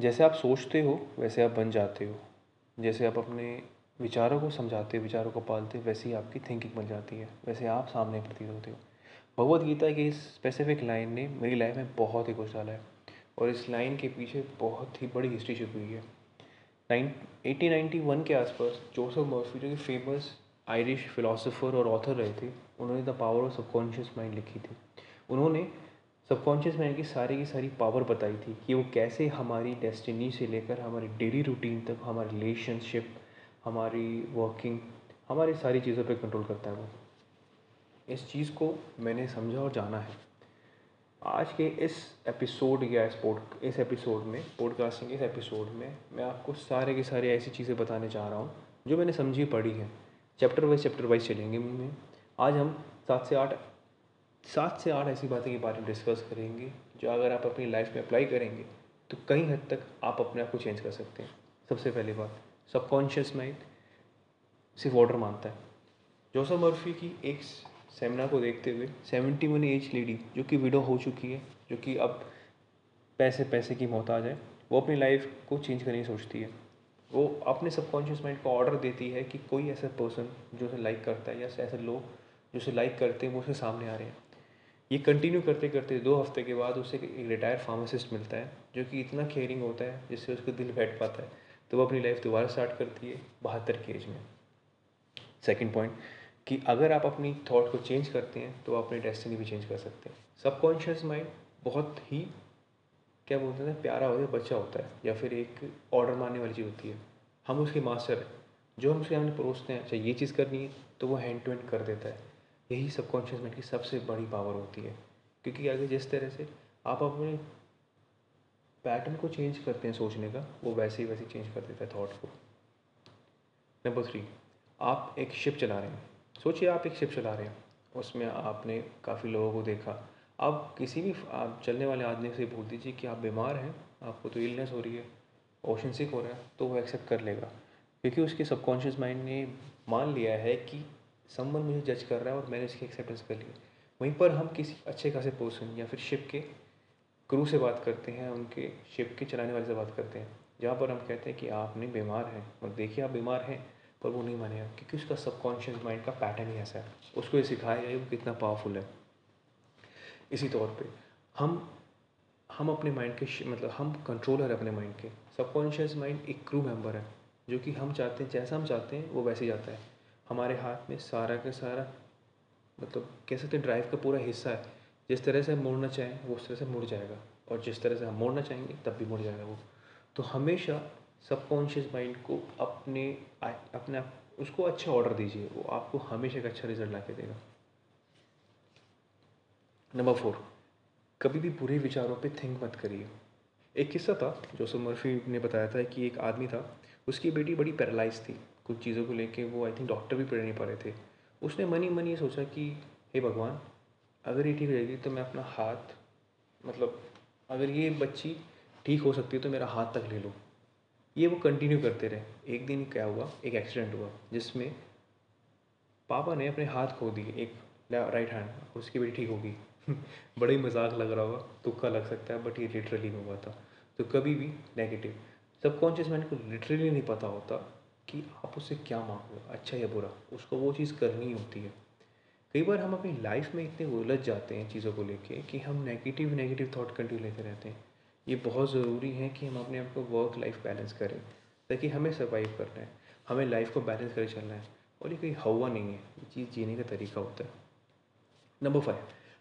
जैसे आप सोचते हो, वैसे आप बन जाते हो। जैसे आप अपने विचारों को समझाते हो, विचारों को पालते हो, वैसे ही आपकी थिंकिंग बन जाती है। वैसे आप सामने प्रतीत होते हो। भगवत गीता की इस स्पेसिफिक लाइन ने मेरी लाइफ में बहुत ही कुछ डाला है। और इस लाइन के पीछे बहुत ही बड़ी हिस्ट्री छुपी हुई है। नाइन एटीन नाइन्टी वन के आसपास जोसफ मर्फी जो कि फ़ेमस आयरिश फिलोसोफर और ऑथर रहे थे, उन्होंने the power of subconscious mind लिखी थी। उन्होंने सबकॉन्शियस माइंड की सारी की सारी पावर बताई थी कि वो कैसे हमारी डेस्टिनी से लेकर हमारी डेली रूटीन तक, हमारी रिलेशनशिप हमारी वर्किंग हमारी सारी चीज़ों पे कंट्रोल करता है वो। इस चीज़ को मैंने समझा और जाना है। आज के इस एपिसोड या इस पोड इस एपिसोड में पॉडकास्टिंग इस एपिसोड में, मैं आपको सारे के सारे ऐसी चीज़ें बताने चाह रहा हूँ, जो मैंने समझी पढ़ी हैं। चैप्टर वाइज चैप्टर वाइज चलेंगे में आज हम सात से आठ सात से आठ ऐसी बातें के बारे में डिस्कस करेंगे, जो अगर आप अपनी लाइफ में अप्लाई करेंगे तो कई हद तक आप अपने आप को चेंज कर सकते हैं। सबसे पहली बात सबकॉन्शियस माइंड सिर्फ़ ऑर्डर मानता है। जोसफ मर्फी की एक सेमिनार को देखते हुए सेवेंटी वन एज लेडी जो कि विडो हो चुकी है, जो कि अब पैसे पैसे की मोहताज है, वो अपनी लाइफ को चेंज करने की सोचती है। वो अपने सबकॉन्शियस माइंड को ऑर्डर देती है कि कोई ऐसा पर्सन जो उसे लाइक करता है या ऐसे लोग जो उसे लाइक करते हैं, वो उसे सामने आ रहे हैं। ये कंटिन्यू करते करते दो हफ़्ते के बाद उसे एक रिटायर फार्मासिस्ट मिलता है, जो कि इतना केयरिंग होता है, जिससे उसका दिल बैठ पाता है। तो वो अपनी लाइफ दोबारा स्टार्ट करती है बहत्तर की एज में। सेकेंड पॉइंट कि अगर आप अपनी थॉट को चेंज करते हैं तो आप अपनी डेस्टिनी भी चेंज कर सकते हैं। सबकॉन्शियस माइंड बहुत ही, क्या बोलते हैं, प्यारा होता है, बच्चा होता है, या फिर एक ऑर्डर मारने वाली चीज़ होती है। हम उसके मास्टर हैं। जो हम उसके सामने परोसते हैं अच्छा ये चीज़ करनी है तो वो हैंड टू हैंड कर देता है। यही सबकॉन्शियस माइंड की सबसे बड़ी पावर होती है। क्योंकि अगर जिस तरह से आप अपने पैटर्न को चेंज करते हैं सोचने का, वो वैसे ही वैसे चेंज कर देता है थॉट को। नंबर थ्री आप एक शिप चला रहे हैं। सोचिए आप एक शिप चला रहे हैं। उसमें आपने काफ़ी लोगों को देखा। आप किसी भी, आप चलने वाले आदमी से बोल दीजिए कि आप बीमार हैं, आपको तो इलनेस हो रही है ओशन सिक हो रहा है तो वो एक्सेप्ट कर लेगा। क्योंकि उसके सबकॉन्शियस माइंड ने मान लिया है कि समवन मुझे जज कर रहा है और मैंने इसकी एक्सेप्टेंस कर ली वहीं पर हम किसी अच्छे खासे पर्सन या फिर शिप के क्रू से बात करते हैं, उनके शिप के चलाने वाले से बात करते हैं, जहाँ पर हम कहते हैं कि आप नहीं, बीमार हैं। और देखिए, आप बीमार हैं, पर वो नहीं मानेगा क्योंकि उसका सबकॉन्शियस माइंड का पैटर्न ही ऐसा है। उसको ये सिखाया जाए वो कितना पावरफुल है। इसी तौर पे हम हम अपने माइंड के मतलब हम कंट्रोलर है अपने माइंड के। सबकॉन्शियस माइंड एक क्रू मेंबर है, जो कि हम चाहते हैं, जैसा हम चाहते हैं, वो वैसे ही जाता है। हमारे हाथ में सारा का सारा मतलब कह सकते हैं ड्राइव का पूरा हिस्सा है। जिस तरह से हम मोड़ना चाहें, वो उस तरह से मुड़ जाएगा। और जिस तरह से हम मोड़ना चाहेंगे, तब भी मुड़ जाएगा वो। तो हमेशा सबकॉन्शियस माइंड को अपने अपने आप, उसको अच्छा ऑर्डर दीजिए। वो आपको हमेशा एक अच्छा रिज़ल्ट ला के देगा। नंबर फोर कभी भी बुरे विचारों पे थिंक मत करिए। एक किस्सा था, जो मर्फी ने बताया था कि एक आदमी था, उसकी बेटी बड़ी पैरालाइज थी। कुछ चीज़ों को लेके वो आई थिंक डॉक्टर भी पढ़ नहीं पा रहे थे। उसने मनी मनी ये सोचा कि, हे भगवान, अगर ये ठीक हो जाएगी तो मैं अपना हाथ मतलब अगर ये बच्ची ठीक हो सकती है तो मेरा हाथ तक ले लो। ये वो कंटिन्यू करते रहे। एक दिन क्या हुआ? एक एक्सीडेंट हुआ, जिसमें पापा ने अपने हाथ खो दिए, एक राइट हैंड उसकी बेटी ठीक होगी। बड़ा ही मज़ाक लग रहा होगा, तुक्का लग सकता है बट ये लिटरली में हुआ था। तो कभी भी नेगेटिव सबकॉन्शियस माइंड को लिटरली नहीं पता होता कि आप उससे क्या मांगो अच्छा या बुरा, उसको वो चीज़ करनी होती है। कई बार हम अपनी लाइफ में इतने उलझ जाते हैं चीज़ों को लेके कि हम नेगेटिव नेगेटिव थॉट कंटिन्यू लेते रहते हैं। ये बहुत ज़रूरी है कि हम अपने आप को वर्क लाइफ बैलेंस करें, ताकि हमें सर्वाइव करना है, हमें लाइफ को बैलेंस करके चलना है, और ये कोई हवा नहीं है, ये चीज़ जीने का तरीका होता है। नंबर फाइव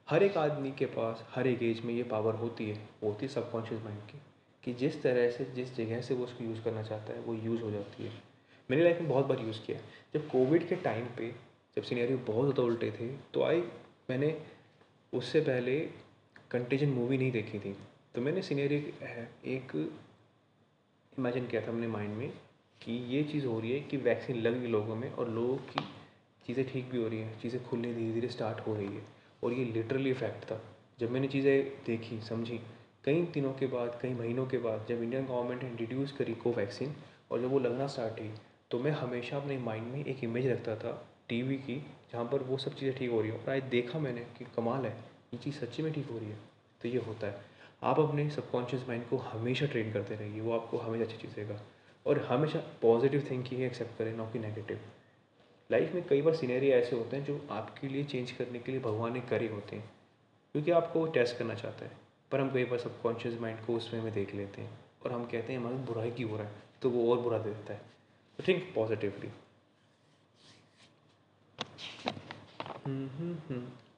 हर एक आदमी के पास, हर एक एज में ये पावर होती है, वो होती है सबकॉन्शियस माइंड की, कि जिस तरह से, जिस जगह से वो उसको यूज़ करना चाहता है, वो यूज़ हो जाती है। मैंने लाइफ में बहुत बार यूज़ किया जब कोविड के टाइम पे, जब सीनियर बहुत ज़्यादा उल्टे थे तो आई मैंने उससे पहले कंटेजन मूवी नहीं देखी थी। तो मैंने सीनियर एक इमेजिन किया था अपने माइंड में कि ये चीज़ हो रही है कि वैक्सीन लग गई लोगों में और लोगों की चीज़ें ठीक भी हो रही हैं, चीज़ें खुलने धीरे धीरे स्टार्ट हो रही है। और ये लिटरली इफ़ेक्ट था। जब मैंने चीज़ें देखी, समझी, कई दिनों के बाद, कई महीनों के बाद, जब इंडियन गवर्नमेंट ने इंट्रोड्यूस करी कोवैक्सीन और जब वो लगना स्टार्ट हुई तो मैं हमेशा अपने माइंड में एक इमेज रखता था टीवी की, जहाँ पर वो सब चीज़ें ठीक हो रही हो। और आज देखा मैंने कि कमाल है, ये चीज़ सच्ची में ठीक हो रही है। तो ये होता है। आप अपने सबकॉन्शियस माइंड को हमेशा ट्रेन करते रहिए, वो आपको हमेशा अच्छी चीज़ देगा। और हमेशा पॉजिटिव थिंकिंग एक्सेप्ट करें, ना कि नेगेटिव लाइफ में कई बार सीनरी ऐसे होते हैं जो आपके लिए चेंज करने के लिए भगवान ने करे होते हैं, क्योंकि आपको वो टेस्ट करना चाहता है। पर हम कई बार सबकॉन्शियस माइंड को उसमें में देख लेते हैं और हम कहते हैं, हमारे बुरा ही क्यों हो रहा है? तो वो और बुरा दे देता है। थिंक पॉजिटिवली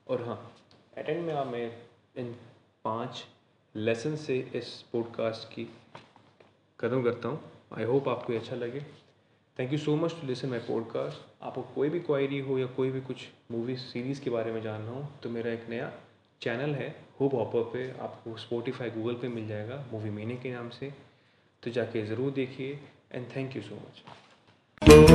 और हाँ अटेंड में मैं इन पाँच लेसन से इस पॉडकास्ट की कदम करता हूँ। आई होप आपको अच्छा लगे। Thank you so much to listen my podcast आपको कोई भी क्वायरी हो या कोई भी कुछ मूवी सीरीज़ के बारे में जानना हो तो मेरा एक नया चैनल है। होप हॉपर पे, आपको स्पोटिफाई गूगल पे मिल जाएगा मूवी मीनिंग के नाम से। तो जाके ज़रूर देखिए। And thank you so much Boom.